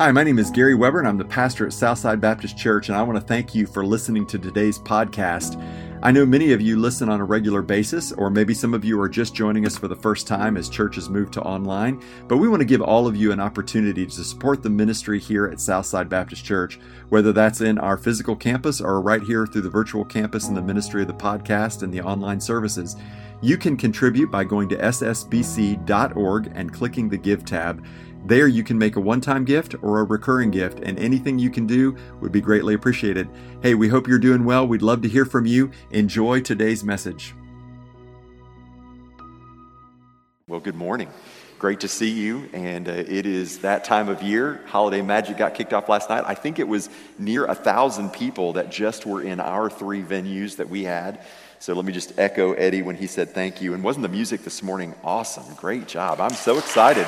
Hi, my name is Gary Weber, and I'm the pastor at Southside Baptist Church, and I want to thank you for listening to today's podcast. I know many of you listen on a regular basis, or maybe some of you are just joining us for the first time as churches move to online, but we want to give all of you an opportunity to support the ministry here at Southside Baptist Church, whether that's in our physical campus or right here through the virtual campus and the ministry of the podcast and the online services. You can contribute by going to ssbc.org and clicking the Give tab. There, you can make a one time gift or a recurring gift, and anything you can do would be greatly appreciated. Hey, we hope you're doing well. We'd love to hear from you. Enjoy today's message. Well, good morning. Great to see you. And uh, it is that time of year. Holiday Magic got kicked off last night. I think it was near a thousand people that just were in our three venues that we had. So let me just echo Eddie when he said thank you. And wasn't the music this morning awesome? Great job. I'm so excited.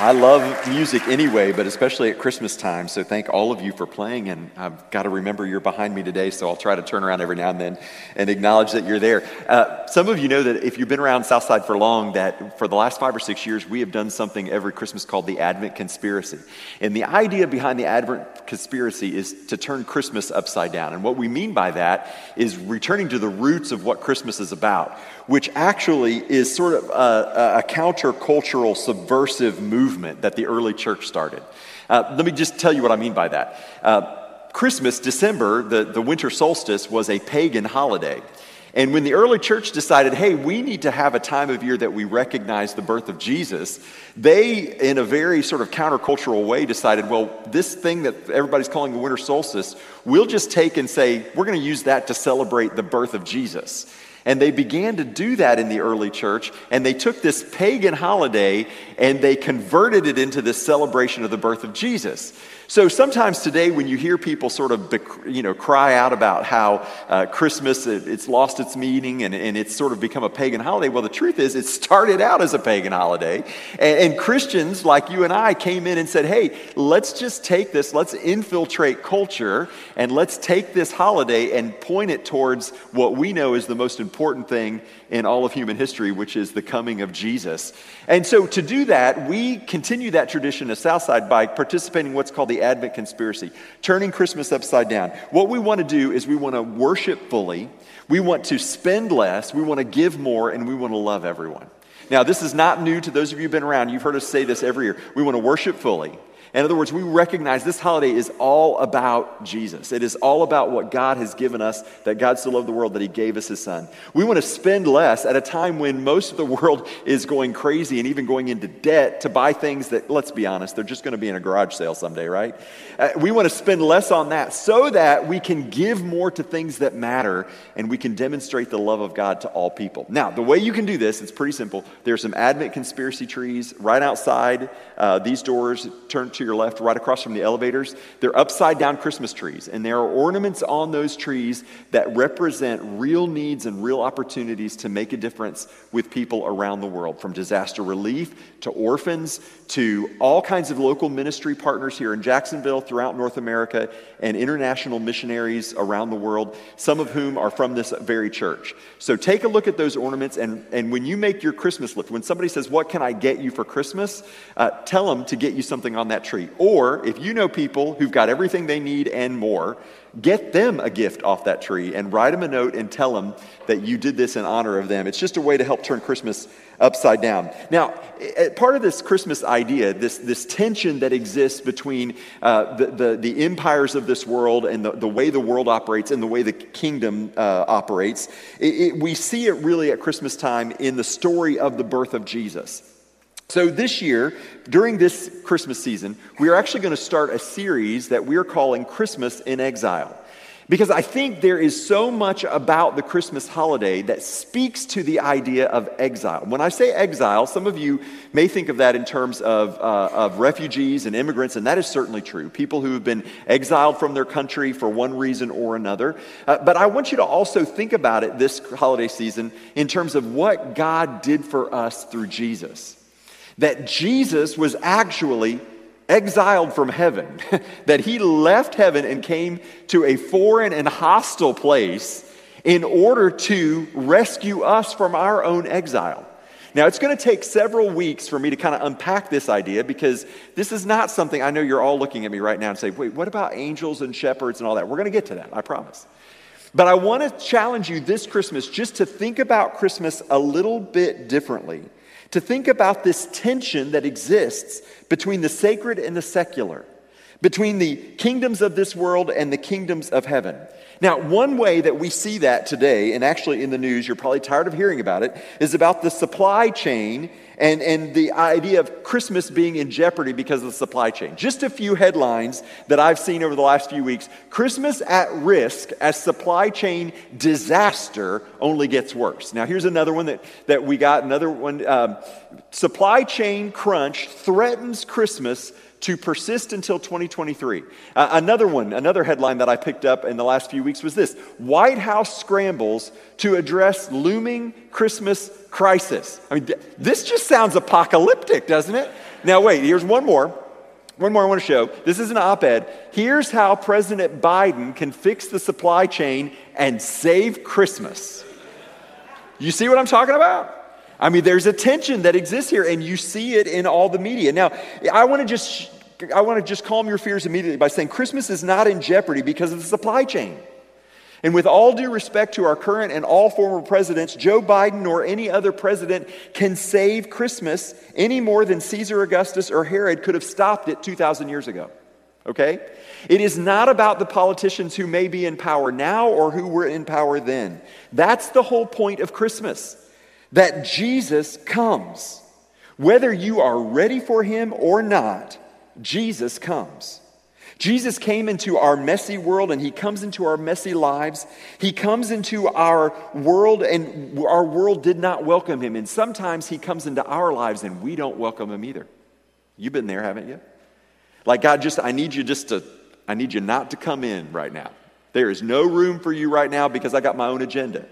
I love music anyway, but especially at Christmas time. So thank all of you for playing. And I've got to remember you're behind me today, so I'll try to turn around every now and then and acknowledge that you're there. Uh, some of you know that if you've been around Southside for long, that for the last five or six years, we have done something every Christmas called the Advent Conspiracy. And the idea behind the Advent Conspiracy is to turn Christmas upside down. And what we mean by that is returning to the roots of what Christmas is about, which actually is sort of a, a countercultural, subversive movement that the early church started. Uh, let me just tell you what I mean by that. Uh, Christmas, December, the, the winter solstice, was a pagan holiday. And when the early church decided, hey, we need to have a time of year that we recognize the birth of Jesus, they, in a very sort of countercultural way, decided, well, this thing that everybody's calling the winter solstice, we'll just take and say, we're going to use that to celebrate the birth of Jesus. And they began to do that in the early church. And they took this pagan holiday and they converted it into this celebration of the birth of Jesus. So sometimes today, when you hear people sort of, you know, cry out about how uh, Christmas it's lost its meaning and, and it's sort of become a pagan holiday, well, the truth is it started out as a pagan holiday, and, and Christians like you and I came in and said, "Hey, let's just take this, let's infiltrate culture, and let's take this holiday and point it towards what we know is the most important thing in all of human history, which is the coming of Jesus." And so to do that, we continue that tradition at Southside by participating in what's called the Advent conspiracy, turning Christmas upside down. What we want to do is we want to worship fully, we want to spend less, we want to give more, and we want to love everyone. Now, this is not new to those of you who've been around. You've heard us say this every year. We want to worship fully. In other words, we recognize this holiday is all about Jesus. It is all about what God has given us, that God so loved the world that He gave us His Son. We want to spend less at a time when most of the world is going crazy and even going into debt to buy things that, let's be honest, they're just going to be in a garage sale someday, right? Uh, we want to spend less on that so that we can give more to things that matter and we can demonstrate the love of God to all people. Now, the way you can do this, it's pretty simple. There are some Advent conspiracy trees right outside uh, these doors. Turn to your left, right across from the elevators, they're upside down Christmas trees. And there are ornaments on those trees that represent real needs and real opportunities to make a difference with people around the world, from disaster relief to orphans to all kinds of local ministry partners here in Jacksonville, throughout North America, and international missionaries around the world, some of whom are from this very church. So take a look at those ornaments, and, and when you make your Christmas list, when somebody says, What can I get you for Christmas? Uh, tell them to get you something on that tree. Or if you know people who've got everything they need and more, get them a gift off that tree and write them a note and tell them that you did this in honor of them. It's just a way to help turn Christmas upside down. Now, part of this Christmas idea, this, this tension that exists between uh, the, the, the, empires of this world and the, the way the world operates and the way the kingdom uh, operates, it, it, we see it really at Christmas time in the story of the birth of Jesus. So, this year, during this Christmas season, we are actually going to start a series that we are calling Christmas in Exile. Because I think there is so much about the Christmas holiday that speaks to the idea of exile. When I say exile, some of you may think of that in terms of, uh, of refugees and immigrants, and that is certainly true. People who have been exiled from their country for one reason or another. Uh, but I want you to also think about it this holiday season in terms of what God did for us through Jesus. That Jesus was actually exiled from heaven, that he left heaven and came to a foreign and hostile place in order to rescue us from our own exile. Now, it's going to take several weeks for me to kind of unpack this idea because this is not something I know you're all looking at me right now and say, wait, what about angels and shepherds and all that? We're going to get to that, I promise. But I want to challenge you this Christmas just to think about Christmas a little bit differently, to think about this tension that exists between the sacred and the secular, between the kingdoms of this world and the kingdoms of heaven. Now, one way that we see that today, and actually in the news, you're probably tired of hearing about it, is about the supply chain and, and the idea of Christmas being in jeopardy because of the supply chain. Just a few headlines that I've seen over the last few weeks Christmas at risk as supply chain disaster only gets worse. Now, here's another one that, that we got another one um, supply chain crunch threatens Christmas to persist until 2023. Uh, another one, another headline that I picked up in the last few weeks was this White House scrambles to address looming Christmas crisis. I mean, th- this just sounds apocalyptic, doesn't it? Now, wait, here's one more. One more I want to show. This is an op ed. Here's how President Biden can fix the supply chain and save Christmas. You see what I'm talking about? I mean, there's a tension that exists here, and you see it in all the media. Now, I want to just I want to just calm your fears immediately by saying Christmas is not in jeopardy because of the supply chain. And with all due respect to our current and all former presidents, Joe Biden or any other president can save Christmas any more than Caesar Augustus or Herod could have stopped it 2,000 years ago. Okay? It is not about the politicians who may be in power now or who were in power then. That's the whole point of Christmas that Jesus comes. Whether you are ready for him or not, Jesus comes. Jesus came into our messy world and he comes into our messy lives. He comes into our world and our world did not welcome him. And sometimes he comes into our lives and we don't welcome him either. You've been there, haven't you? Like, God, just, I need you just to, I need you not to come in right now. There is no room for you right now because I got my own agenda.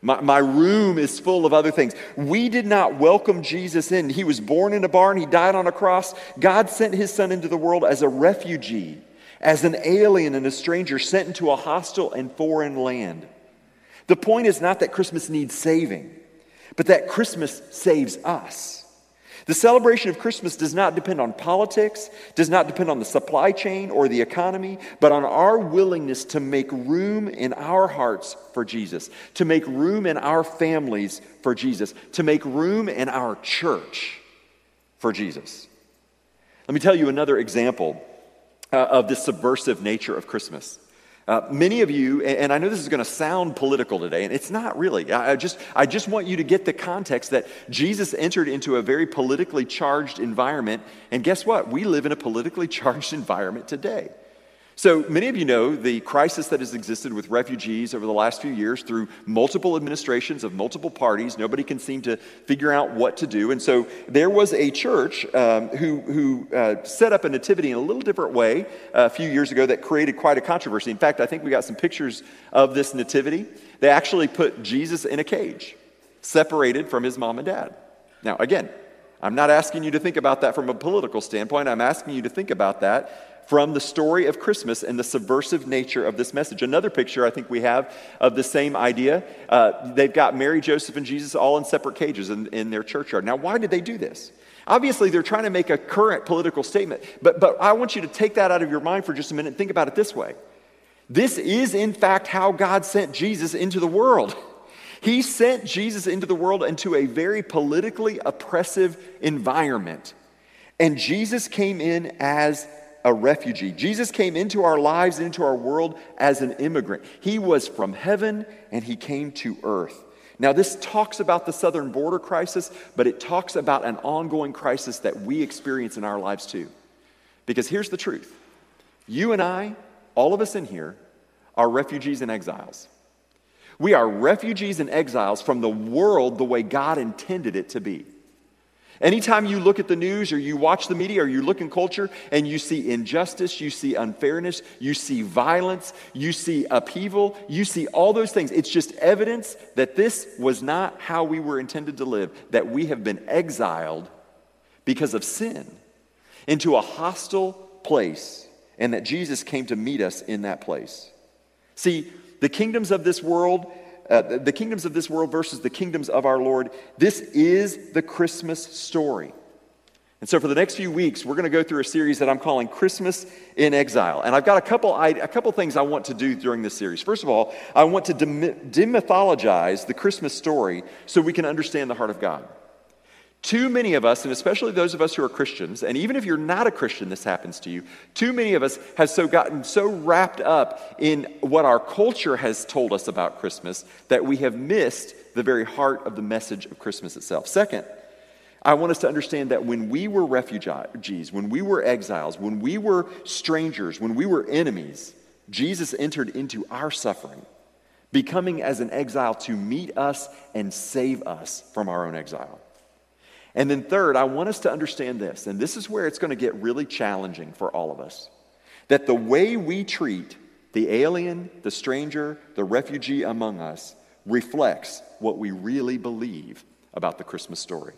My, my room is full of other things. We did not welcome Jesus in. He was born in a barn, he died on a cross. God sent his son into the world as a refugee, as an alien and a stranger sent into a hostile and foreign land. The point is not that Christmas needs saving, but that Christmas saves us. The celebration of Christmas does not depend on politics, does not depend on the supply chain or the economy, but on our willingness to make room in our hearts for Jesus, to make room in our families for Jesus, to make room in our church for Jesus. Let me tell you another example uh, of the subversive nature of Christmas. Uh, many of you, and I know this is going to sound political today, and it's not really. I just, I just want you to get the context that Jesus entered into a very politically charged environment, and guess what? We live in a politically charged environment today. So many of you know the crisis that has existed with refugees over the last few years through multiple administrations of multiple parties. Nobody can seem to figure out what to do. And so there was a church um, who, who uh, set up a nativity in a little different way uh, a few years ago that created quite a controversy. In fact, I think we got some pictures of this nativity. They actually put Jesus in a cage, separated from his mom and dad. Now, again, I'm not asking you to think about that from a political standpoint. I'm asking you to think about that from the story of Christmas and the subversive nature of this message. Another picture I think we have of the same idea uh, they've got Mary, Joseph, and Jesus all in separate cages in, in their churchyard. Now, why did they do this? Obviously, they're trying to make a current political statement, but, but I want you to take that out of your mind for just a minute and think about it this way. This is, in fact, how God sent Jesus into the world. He sent Jesus into the world into a very politically oppressive environment. And Jesus came in as a refugee. Jesus came into our lives, into our world as an immigrant. He was from heaven and he came to earth. Now, this talks about the southern border crisis, but it talks about an ongoing crisis that we experience in our lives too. Because here's the truth you and I, all of us in here, are refugees and exiles. We are refugees and exiles from the world the way God intended it to be. Anytime you look at the news or you watch the media or you look in culture and you see injustice, you see unfairness, you see violence, you see upheaval, you see all those things, it's just evidence that this was not how we were intended to live, that we have been exiled because of sin into a hostile place, and that Jesus came to meet us in that place. See, the kingdoms of this world uh, the kingdoms of this world versus the kingdoms of our Lord. This is the Christmas story. And so, for the next few weeks, we're going to go through a series that I'm calling Christmas in Exile. And I've got a couple, a couple things I want to do during this series. First of all, I want to demythologize the Christmas story so we can understand the heart of God. Too many of us, and especially those of us who are Christians, and even if you're not a Christian, this happens to you, too many of us have so gotten so wrapped up in what our culture has told us about Christmas that we have missed the very heart of the message of Christmas itself. Second, I want us to understand that when we were refugees, when we were exiles, when we were strangers, when we were enemies, Jesus entered into our suffering, becoming as an exile to meet us and save us from our own exile. And then, third, I want us to understand this, and this is where it's going to get really challenging for all of us that the way we treat the alien, the stranger, the refugee among us reflects what we really believe about the Christmas story.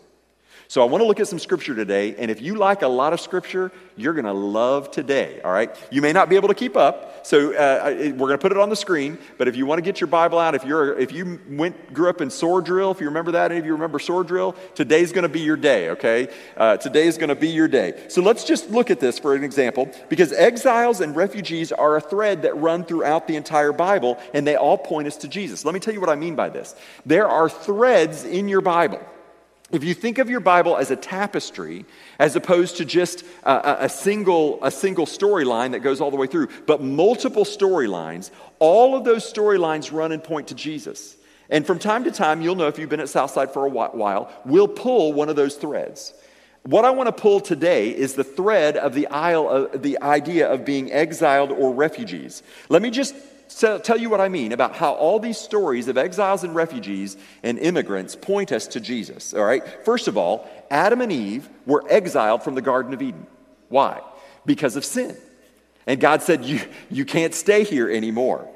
So I want to look at some scripture today, and if you like a lot of scripture, you're going to love today, all right? You may not be able to keep up, so uh, we're going to put it on the screen, but if you want to get your Bible out, if, you're, if you went, grew up in sword drill, if you remember that, any of you remember sword drill, today's going to be your day, okay? Uh, today is going to be your day. So let's just look at this for an example, because exiles and refugees are a thread that run throughout the entire Bible, and they all point us to Jesus. Let me tell you what I mean by this. There are threads in your Bible if you think of your Bible as a tapestry, as opposed to just a, a single, a single storyline that goes all the way through, but multiple storylines, all of those storylines run and point to Jesus. And from time to time, you'll know if you've been at Southside for a while, we'll pull one of those threads. What I want to pull today is the thread of the, of the idea of being exiled or refugees. Let me just tell you what I mean about how all these stories of exiles and refugees and immigrants point us to Jesus. All right? First of all, Adam and Eve were exiled from the Garden of Eden. Why? Because of sin. And God said, You, you can't stay here anymore.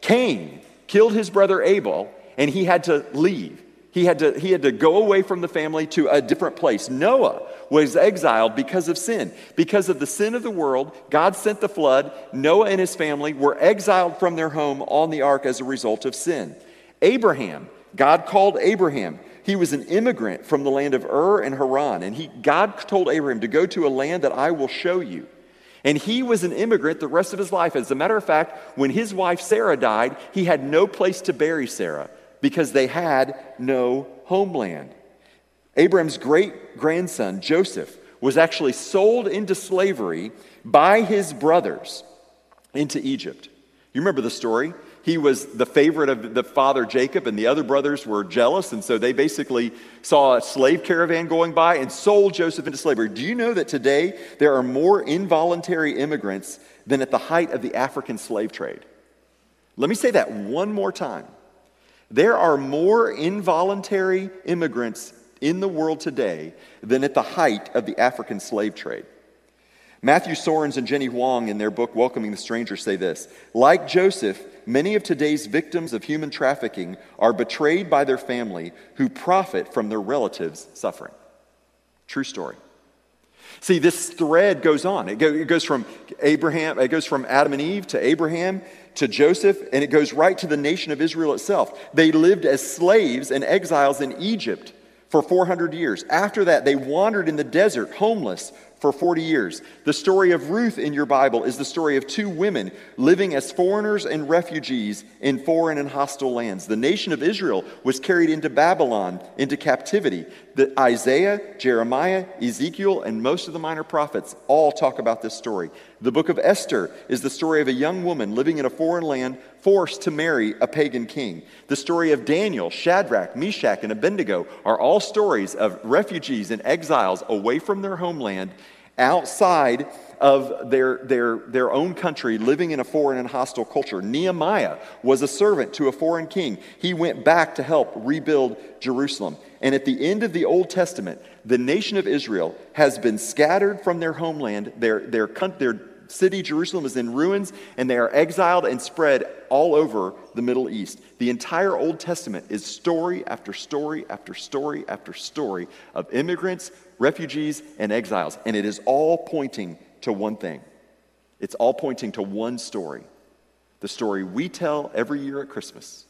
Cain killed his brother Abel, and he had to leave. He had, to, he had to go away from the family to a different place. Noah was exiled because of sin. Because of the sin of the world, God sent the flood. Noah and his family were exiled from their home on the ark as a result of sin. Abraham, God called Abraham. He was an immigrant from the land of Ur and Haran. And he, God told Abraham to go to a land that I will show you. And he was an immigrant the rest of his life. As a matter of fact, when his wife Sarah died, he had no place to bury Sarah because they had no homeland. Abraham's great grandson, Joseph, was actually sold into slavery by his brothers into Egypt. You remember the story? He was the favorite of the father Jacob, and the other brothers were jealous, and so they basically saw a slave caravan going by and sold Joseph into slavery. Do you know that today there are more involuntary immigrants than at the height of the African slave trade? Let me say that one more time. There are more involuntary immigrants in the world today than at the height of the African slave trade. Matthew Soerens and Jenny Hwang, in their book Welcoming the Stranger, say this Like Joseph, many of today's victims of human trafficking are betrayed by their family who profit from their relatives' suffering. True story. See, this thread goes on. It, goes from Abraham, it goes from Adam and Eve to Abraham to Joseph, and it goes right to the nation of Israel itself. They lived as slaves and exiles in Egypt for 400 years. After that, they wandered in the desert, homeless, for 40 years. The story of Ruth in your Bible is the story of two women living as foreigners and refugees in foreign and hostile lands. The nation of Israel was carried into Babylon, into captivity. The Isaiah, Jeremiah, Ezekiel, and most of the minor prophets all talk about this story. The book of Esther is the story of a young woman living in a foreign land forced to marry a pagan king. The story of Daniel, Shadrach, Meshach, and Abednego are all stories of refugees and exiles away from their homeland outside of their, their, their own country, living in a foreign and hostile culture. Nehemiah was a servant to a foreign king. He went back to help rebuild Jerusalem. And at the end of the Old Testament, the nation of Israel has been scattered from their homeland. Their, their, their city, Jerusalem, is in ruins, and they are exiled and spread all over the Middle East. The entire Old Testament is story after story after story after story of immigrants refugees, and exiles. And it is all pointing to one thing it's all pointing to one story the story we tell every year at Christmas.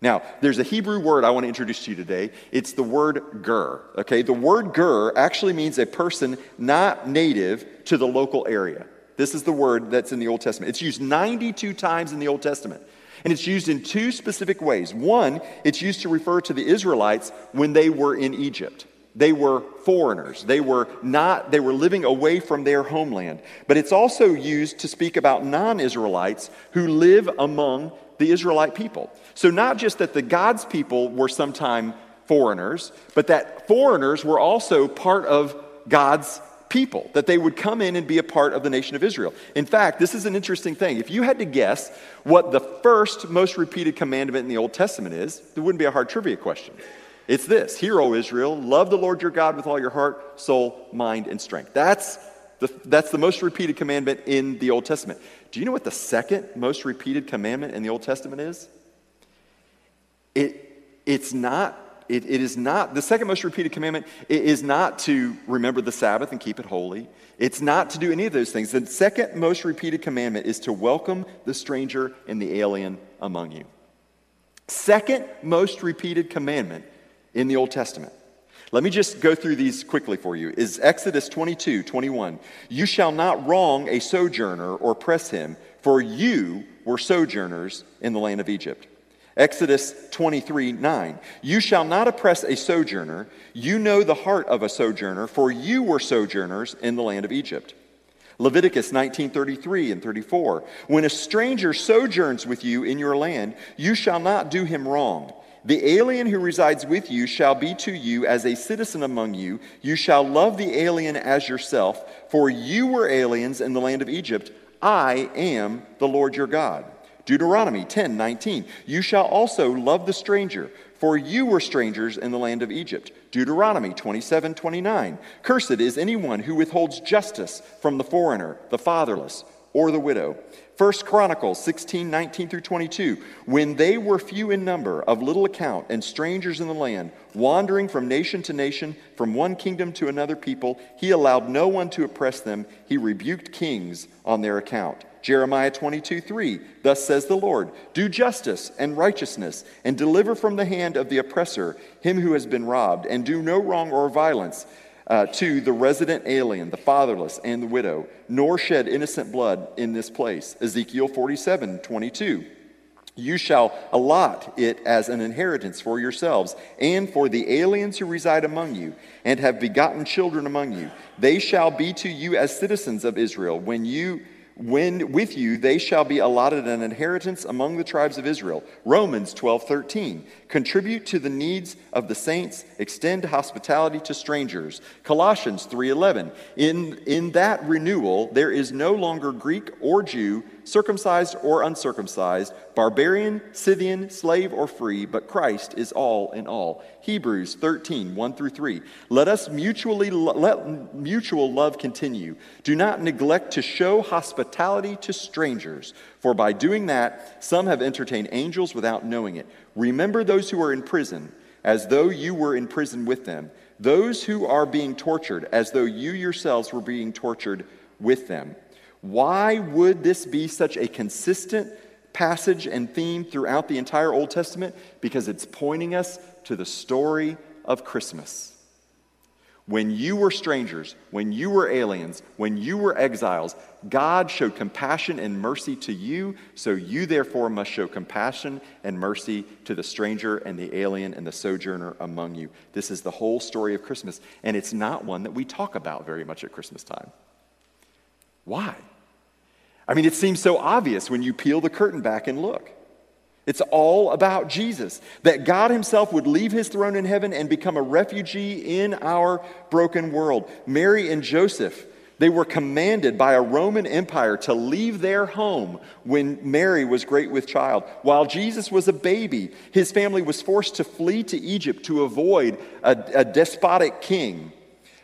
Now, there's a Hebrew word I want to introduce to you today. It's the word ger. Okay, the word ger actually means a person not native to the local area. This is the word that's in the Old Testament. It's used 92 times in the Old Testament. And it's used in two specific ways. One, it's used to refer to the Israelites when they were in Egypt. They were foreigners. They were not, they were living away from their homeland. But it's also used to speak about non Israelites who live among the Israelite people. So, not just that the God's people were sometime foreigners, but that foreigners were also part of God's people, that they would come in and be a part of the nation of Israel. In fact, this is an interesting thing. If you had to guess what the first most repeated commandment in the Old Testament is, it wouldn't be a hard trivia question. It's this Hear, O Israel, love the Lord your God with all your heart, soul, mind, and strength. That's the, that's the most repeated commandment in the Old Testament. Do you know what the second most repeated commandment in the Old Testament is? It, it's not, it, it is not, the second most repeated commandment is not to remember the Sabbath and keep it holy. It's not to do any of those things. The second most repeated commandment is to welcome the stranger and the alien among you. Second most repeated commandment in the Old Testament. Let me just go through these quickly for you. Is Exodus 22, 21. You shall not wrong a sojourner or press him, for you were sojourners in the land of Egypt. Exodus 23, 9. You shall not oppress a sojourner. You know the heart of a sojourner, for you were sojourners in the land of Egypt. Leviticus 19:33 and 34. When a stranger sojourns with you in your land, you shall not do him wrong. The alien who resides with you shall be to you as a citizen among you. You shall love the alien as yourself, for you were aliens in the land of Egypt. I am the Lord your God. Deuteronomy 10 19. You shall also love the stranger, for you were strangers in the land of Egypt. Deuteronomy 27 29. Cursed is anyone who withholds justice from the foreigner, the fatherless, or the widow. First Chronicles 16, 19 through 22. When they were few in number, of little account, and strangers in the land, wandering from nation to nation, from one kingdom to another people, he allowed no one to oppress them. He rebuked kings on their account. Jeremiah 22, 3. Thus says the Lord Do justice and righteousness, and deliver from the hand of the oppressor him who has been robbed, and do no wrong or violence uh, to the resident alien, the fatherless, and the widow, nor shed innocent blood in this place. Ezekiel 47 22. You shall allot it as an inheritance for yourselves and for the aliens who reside among you and have begotten children among you. They shall be to you as citizens of Israel when you when with you they shall be allotted an inheritance among the tribes of Israel. Romans 12:13. Contribute to the needs of the saints, extend hospitality to strangers. Colossians 3:11. In in that renewal there is no longer Greek or Jew, circumcised or uncircumcised, barbarian, Scythian, slave or free, but Christ is all in all. Hebrews 13, 1 through 3. Let us mutually let mutual love continue. Do not neglect to show hospitality to strangers, for by doing that, some have entertained angels without knowing it. Remember those who are in prison, as though you were in prison with them, those who are being tortured, as though you yourselves were being tortured with them why would this be such a consistent passage and theme throughout the entire Old Testament? Because it's pointing us to the story of Christmas. When you were strangers, when you were aliens, when you were exiles, God showed compassion and mercy to you, so you therefore must show compassion and mercy to the stranger and the alien and the sojourner among you. This is the whole story of Christmas, and it's not one that we talk about very much at Christmas time. Why? I mean, it seems so obvious when you peel the curtain back and look. It's all about Jesus. That God Himself would leave His throne in heaven and become a refugee in our broken world. Mary and Joseph, they were commanded by a Roman Empire to leave their home when Mary was great with child. While Jesus was a baby, his family was forced to flee to Egypt to avoid a, a despotic king.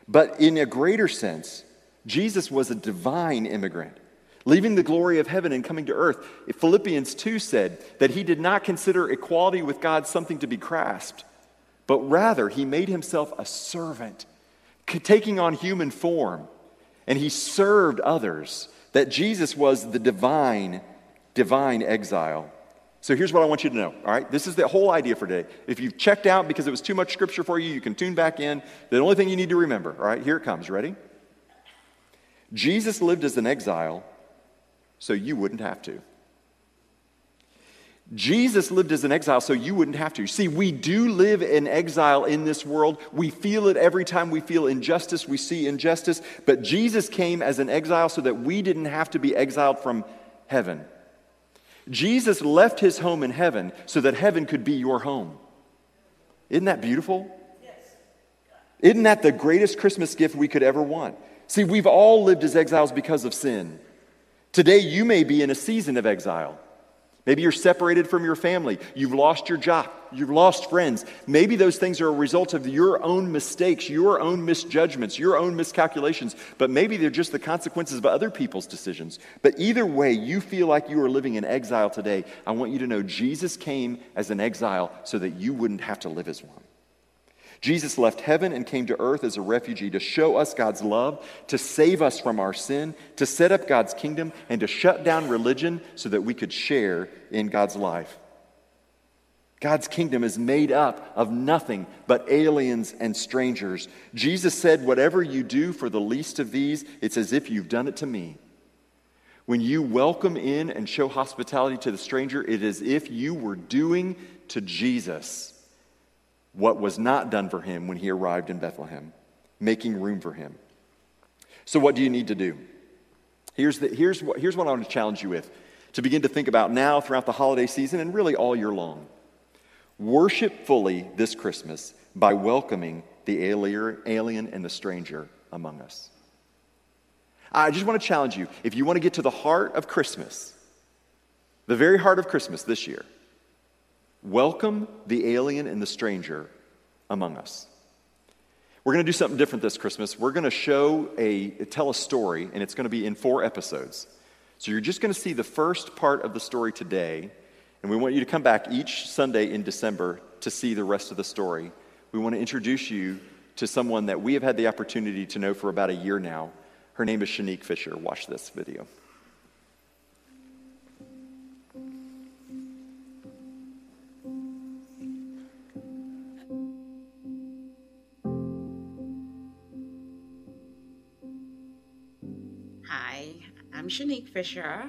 But in a greater sense, Jesus was a divine immigrant leaving the glory of heaven and coming to earth. Philippians 2 said that he did not consider equality with God something to be grasped, but rather he made himself a servant, taking on human form, and he served others. That Jesus was the divine, divine exile. So here's what I want you to know, all right? This is the whole idea for today. If you've checked out because it was too much scripture for you, you can tune back in. The only thing you need to remember, all right, here it comes. Ready? Jesus lived as an exile so you wouldn't have to. Jesus lived as an exile so you wouldn't have to. See, we do live in exile in this world. We feel it every time we feel injustice, we see injustice. But Jesus came as an exile so that we didn't have to be exiled from heaven. Jesus left his home in heaven so that heaven could be your home. Isn't that beautiful? Yes. Isn't that the greatest Christmas gift we could ever want? See, we've all lived as exiles because of sin. Today, you may be in a season of exile. Maybe you're separated from your family. You've lost your job. You've lost friends. Maybe those things are a result of your own mistakes, your own misjudgments, your own miscalculations. But maybe they're just the consequences of other people's decisions. But either way, you feel like you are living in exile today. I want you to know Jesus came as an exile so that you wouldn't have to live as one. Jesus left heaven and came to earth as a refugee to show us God's love, to save us from our sin, to set up God's kingdom, and to shut down religion so that we could share in God's life. God's kingdom is made up of nothing but aliens and strangers. Jesus said, Whatever you do for the least of these, it's as if you've done it to me. When you welcome in and show hospitality to the stranger, it is as if you were doing to Jesus what was not done for him when he arrived in Bethlehem, making room for him. So, what do you need to do? Here's, the, here's, what, here's what I want to challenge you with to begin to think about now throughout the holiday season and really all year long. Worship fully this Christmas by welcoming the alien and the stranger among us. I just want to challenge you if you want to get to the heart of Christmas, the very heart of Christmas this year, Welcome the alien and the stranger among us. We're going to do something different this Christmas. We're going to show a tell a story, and it's going to be in four episodes. So you're just going to see the first part of the story today, and we want you to come back each Sunday in December to see the rest of the story. We want to introduce you to someone that we have had the opportunity to know for about a year now. Her name is Shanique Fisher. Watch this video. Shanique Fisher,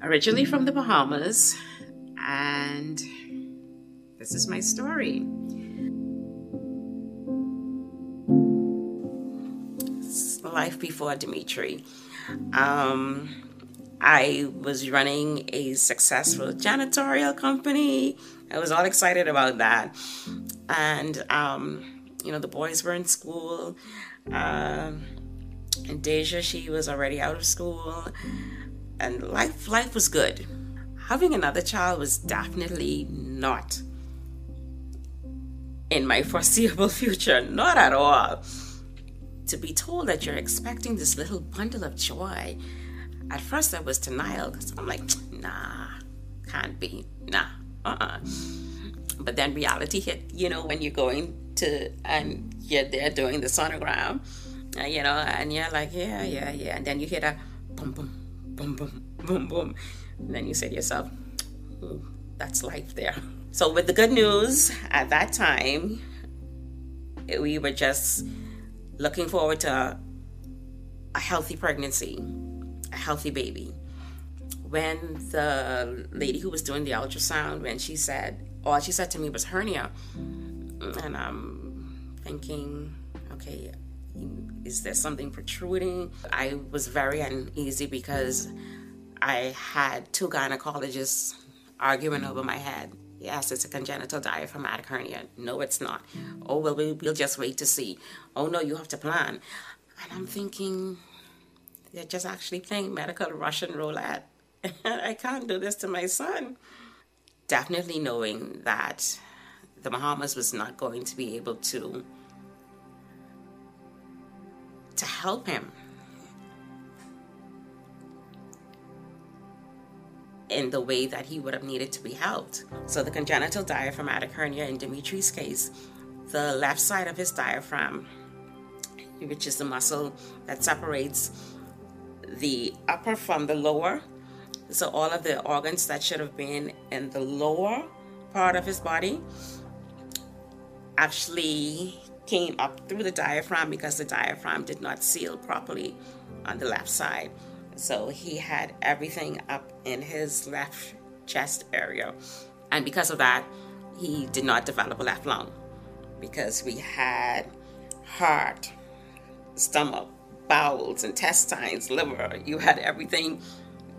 originally from the Bahamas, and this is my story. Life before Dimitri. Um, I was running a successful janitorial company. I was all excited about that. And, um, you know, the boys were in school. Um, Deja, she was already out of school, and life life was good. Having another child was definitely not in my foreseeable future, not at all. To be told that you're expecting this little bundle of joy, at first I was denial because I'm like, nah, can't be, nah, uh uh-uh. But then reality hit, you know, when you're going to and you're there doing the sonogram uh, Uh, you know, and you're like, yeah, yeah, yeah. And then you hear that boom, boom, boom, boom, boom, boom. And then you say to yourself, that's life there. So, with the good news, at that time, we were just looking forward to a healthy pregnancy, a healthy baby. When the lady who was doing the ultrasound, when she said, all she said to me was hernia, and I'm thinking, okay, is there something protruding? I was very uneasy because I had two gynecologists arguing over my head. Yes, it's a congenital diaphragmatic hernia. No, it's not. Oh, well, we'll just wait to see. Oh, no, you have to plan. And I'm thinking, they're just actually playing medical Russian roulette. I can't do this to my son. Definitely knowing that the Bahamas was not going to be able to to help him. in the way that he would have needed to be helped. So, the congenital diaphragmatic hernia in Dimitri's case, the left side of his diaphragm, which is the muscle that separates the upper from the lower, So all of the organs that should have been in the lower part of his body actually came up through the diaphragm because the diaphragm did not seal properly on the left side. So he had everything up in his left chest area. And because of that, he did not develop a left lung because we had heart, stomach, bowels, intestines, liver. You had everything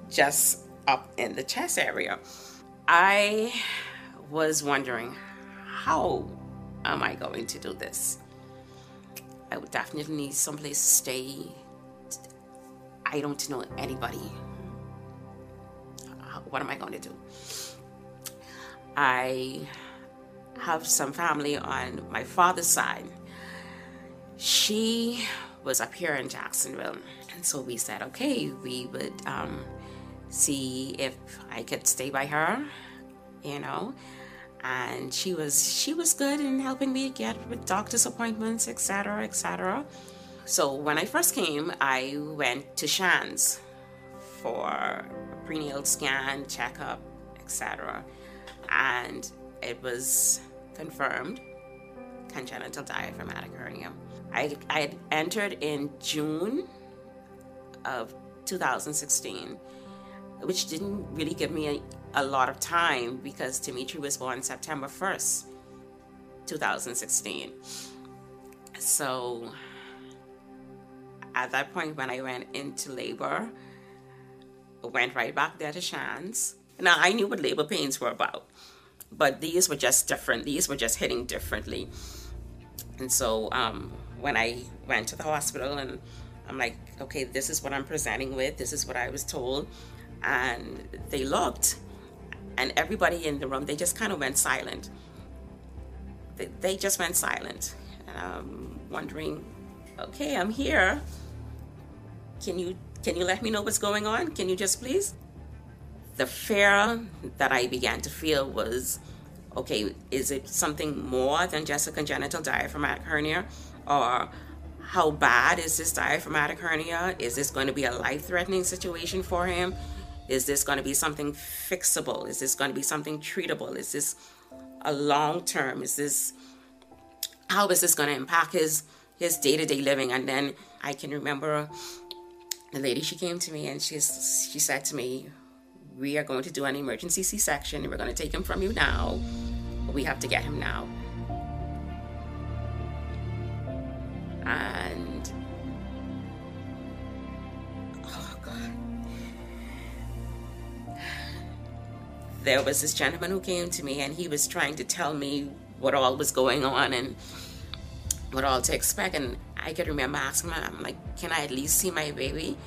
just up in the chest area. I was wondering, how am I going to do this? I would definitely need someplace to stay. I don't know anybody. What am I going to do? I have some family on my father's side. She was up here in Jacksonville. And so we said, okay, we would um, see if I could stay by her, you know. And she was she was good in helping me get with doctor's appointments, etc., etc. So when I first came, I went to Shands for a prenatal scan, checkup, etc. And it was confirmed congenital diaphragmatic hernia. I, I had entered in June of 2016, which didn't really give me a, lot of time because Dimitri was born September 1st, 2016. So at that point, when I went into labor, I went right back there to Shands. Now I knew what labor pains were about, but these were just different. These were just hitting differently. And so um, when I went to the hospital and I'm like, okay, this is what I'm presenting with, this is what I was told. And they looked, and everybody in the room, they just kind of went silent. They, they just went silent. And I'm wondering, okay, I'm here. Can you can you let me know what's going on? Can you just please? The fear that I began to feel was okay, is it something more than just a congenital diaphragmatic hernia? Or how bad is this diaphragmatic hernia? Is this going to be a life threatening situation for him? Is this going to be something fixable? Is this going to be something treatable? Is this a long term? Is this how is this going to impact his his day to day living? And then I can remember the lady she came to me and she's she said to me, "We are going to do an emergency C section. We're going to take him from you now. We have to get him now." There was this gentleman who came to me and he was trying to tell me what all was going on and what all to expect. And i could remember asking him i'm like can i at least see my baby?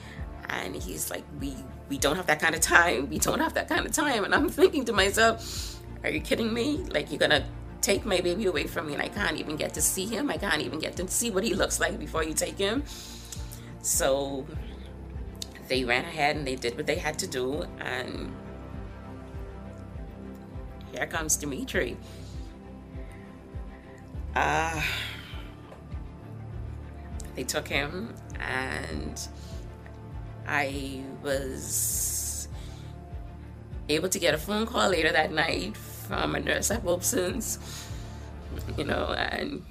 And he's like we we don't have that kind of time. We don't have that kind of time. And i'm thinking to myself are you kidding me? Like you're gonna take my baby away from me and I can't even get to see him. I can't even get to see what he looks like before you take him. So they ran ahead and they did what they had to do and here comes Dimitri. Uh, they took him and I was able to get a phone call later that night from a nurse at Wolfson's, you know, and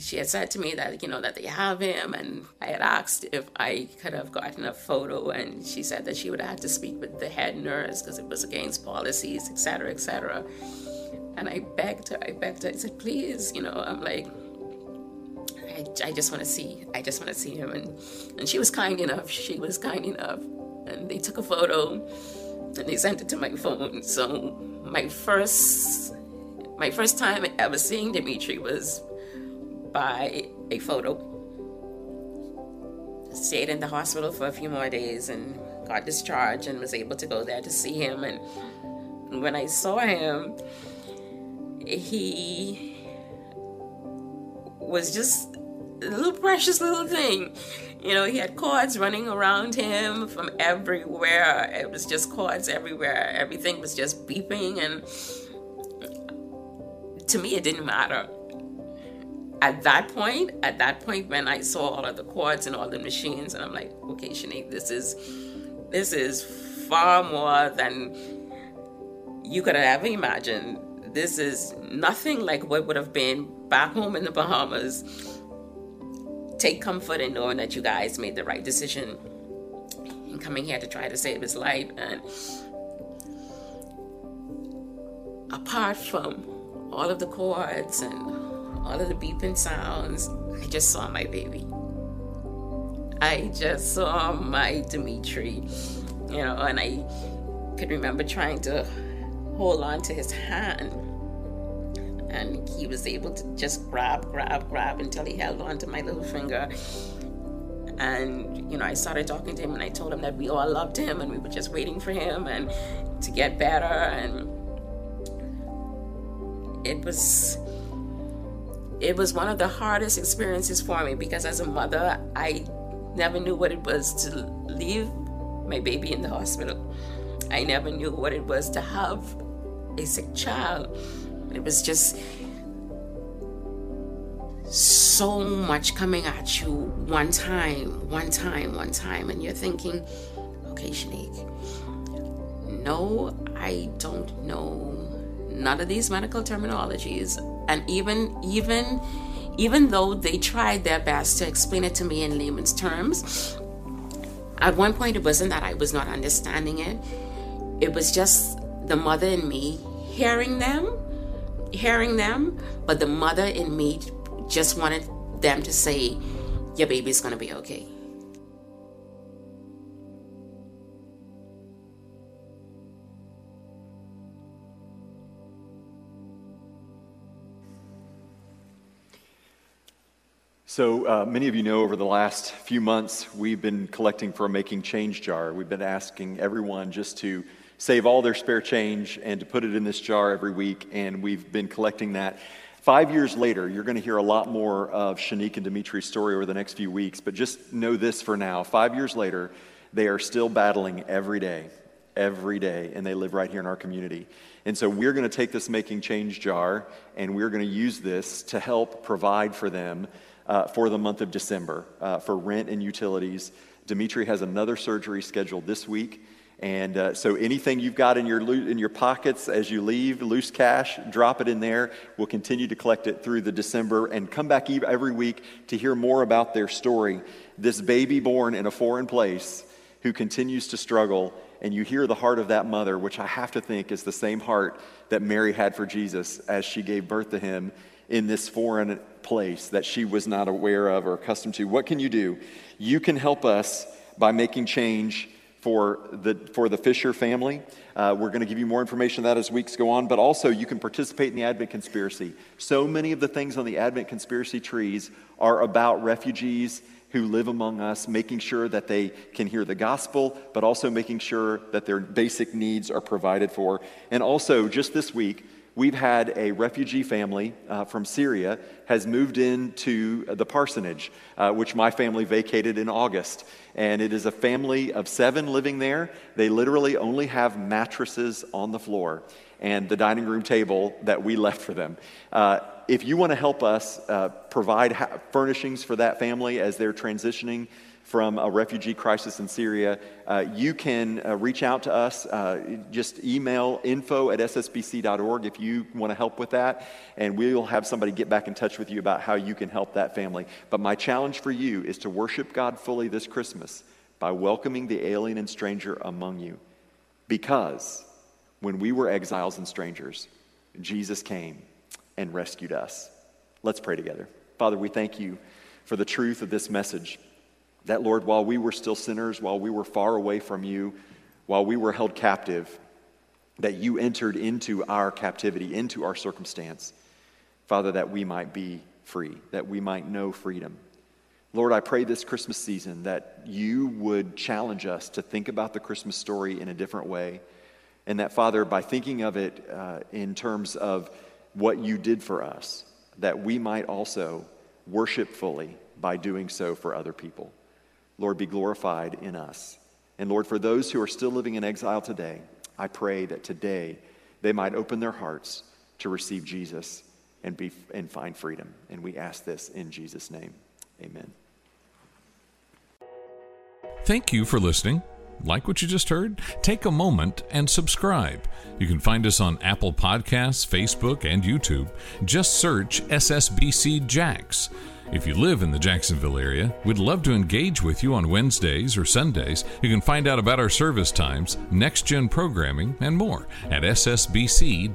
she had said to me that, you know, that they have him. And I had asked if I could have gotten a photo. And she said that she would have had to speak with the head nurse because it was against policies, etc., etc. And I begged her, I begged her, I said, please, you know, I'm like, I, I just want to see, I just want to see him. And, and she was kind enough, she was kind enough. And they took a photo and they sent it to my phone. So my first my first time ever seeing Dimitri was by a photo. Stayed in the hospital for a few more days and got discharged and was able to go there to see him. And when I saw him, he was just a little precious little thing. You know, he had cords running around him from everywhere. It was just cords everywhere. Everything was just beeping. And to me, it didn't matter. At that point, at that point, when I saw all of the cords and all the machines, and I'm like, okay, Sinead, this is, this is far more than you could have ever imagined. This is nothing like what would have been back home in the Bahamas. Take comfort in knowing that you guys made the right decision in coming here to try to save his life. And apart from all of the cords and all of the beeping sounds, I just saw my baby. I just saw my Dimitri, you know, and I could remember trying to hold on to his hand. And he was able to just grab, grab, grab until he held on to my little finger. And, you know, I started talking to him and I told him that we all loved him and we were just waiting for him and to get better. And it was it was one of the hardest experiences for me because as a mother I never knew what it was to leave my baby in the hospital. I never knew what it was to have a sick child. It was just so much coming at you one time, one time, one time, and you're thinking, okay, Shanique, no, I don't know none of these medical terminologies, and even even even though they tried their best to explain it to me in layman's terms, at one point it wasn't that I was not understanding it. It was just the mother in me hearing them, hearing them, but the mother in me just wanted them to say, Your baby's gonna be okay. So, uh, many of you know over the last few months, we've been collecting for a Making Change jar. We've been asking everyone just to save all their spare change and to put it in this jar every week, and we've been collecting that. Five years later, you're going to hear a lot more of Shanique and Dimitri's story over the next few weeks, but just know this for now. Five years later, they are still battling every day, every day, and they live right here in our community. And so we're going to take this Making Change jar and we're going to use this to help provide for them uh, for the month of December uh, for rent and utilities. Dimitri has another surgery scheduled this week. And uh, so anything you've got in your, in your pockets as you leave, loose cash, drop it in there. We'll continue to collect it through the December and come back every week to hear more about their story. This baby born in a foreign place who continues to struggle, and you hear the heart of that mother, which I have to think is the same heart that Mary had for Jesus as she gave birth to him in this foreign place that she was not aware of or accustomed to. What can you do? You can help us by making change for the, for the Fisher family. Uh, we're going to give you more information on that as weeks go on, but also you can participate in the Advent conspiracy. So many of the things on the Advent conspiracy trees are about refugees who live among us, making sure that they can hear the gospel, but also making sure that their basic needs are provided for. And also, just this week, we've had a refugee family uh, from Syria has moved into the parsonage, uh, which my family vacated in August. And it is a family of seven living there. They literally only have mattresses on the floor and the dining room table that we left for them. Uh, if you want to help us uh, provide ha- furnishings for that family as they're transitioning from a refugee crisis in Syria, uh, you can uh, reach out to us. Uh, just email info at ssbc.org if you want to help with that, and we'll have somebody get back in touch with you about how you can help that family. But my challenge for you is to worship God fully this Christmas by welcoming the alien and stranger among you. Because when we were exiles and strangers, Jesus came and rescued us. Let's pray together. Father, we thank you for the truth of this message. That, Lord, while we were still sinners, while we were far away from you, while we were held captive, that you entered into our captivity, into our circumstance, Father, that we might be free, that we might know freedom. Lord, I pray this Christmas season that you would challenge us to think about the Christmas story in a different way. And that, Father, by thinking of it uh, in terms of what you did for us, that we might also worship fully by doing so for other people. Lord, be glorified in us. And Lord, for those who are still living in exile today, I pray that today they might open their hearts to receive Jesus and, be, and find freedom. And we ask this in Jesus' name. Amen. Thank you for listening. Like what you just heard? Take a moment and subscribe. You can find us on Apple Podcasts, Facebook, and YouTube. Just search SSBC Jax. If you live in the Jacksonville area, we'd love to engage with you on Wednesdays or Sundays. You can find out about our service times, next gen programming, and more at ssbc.org.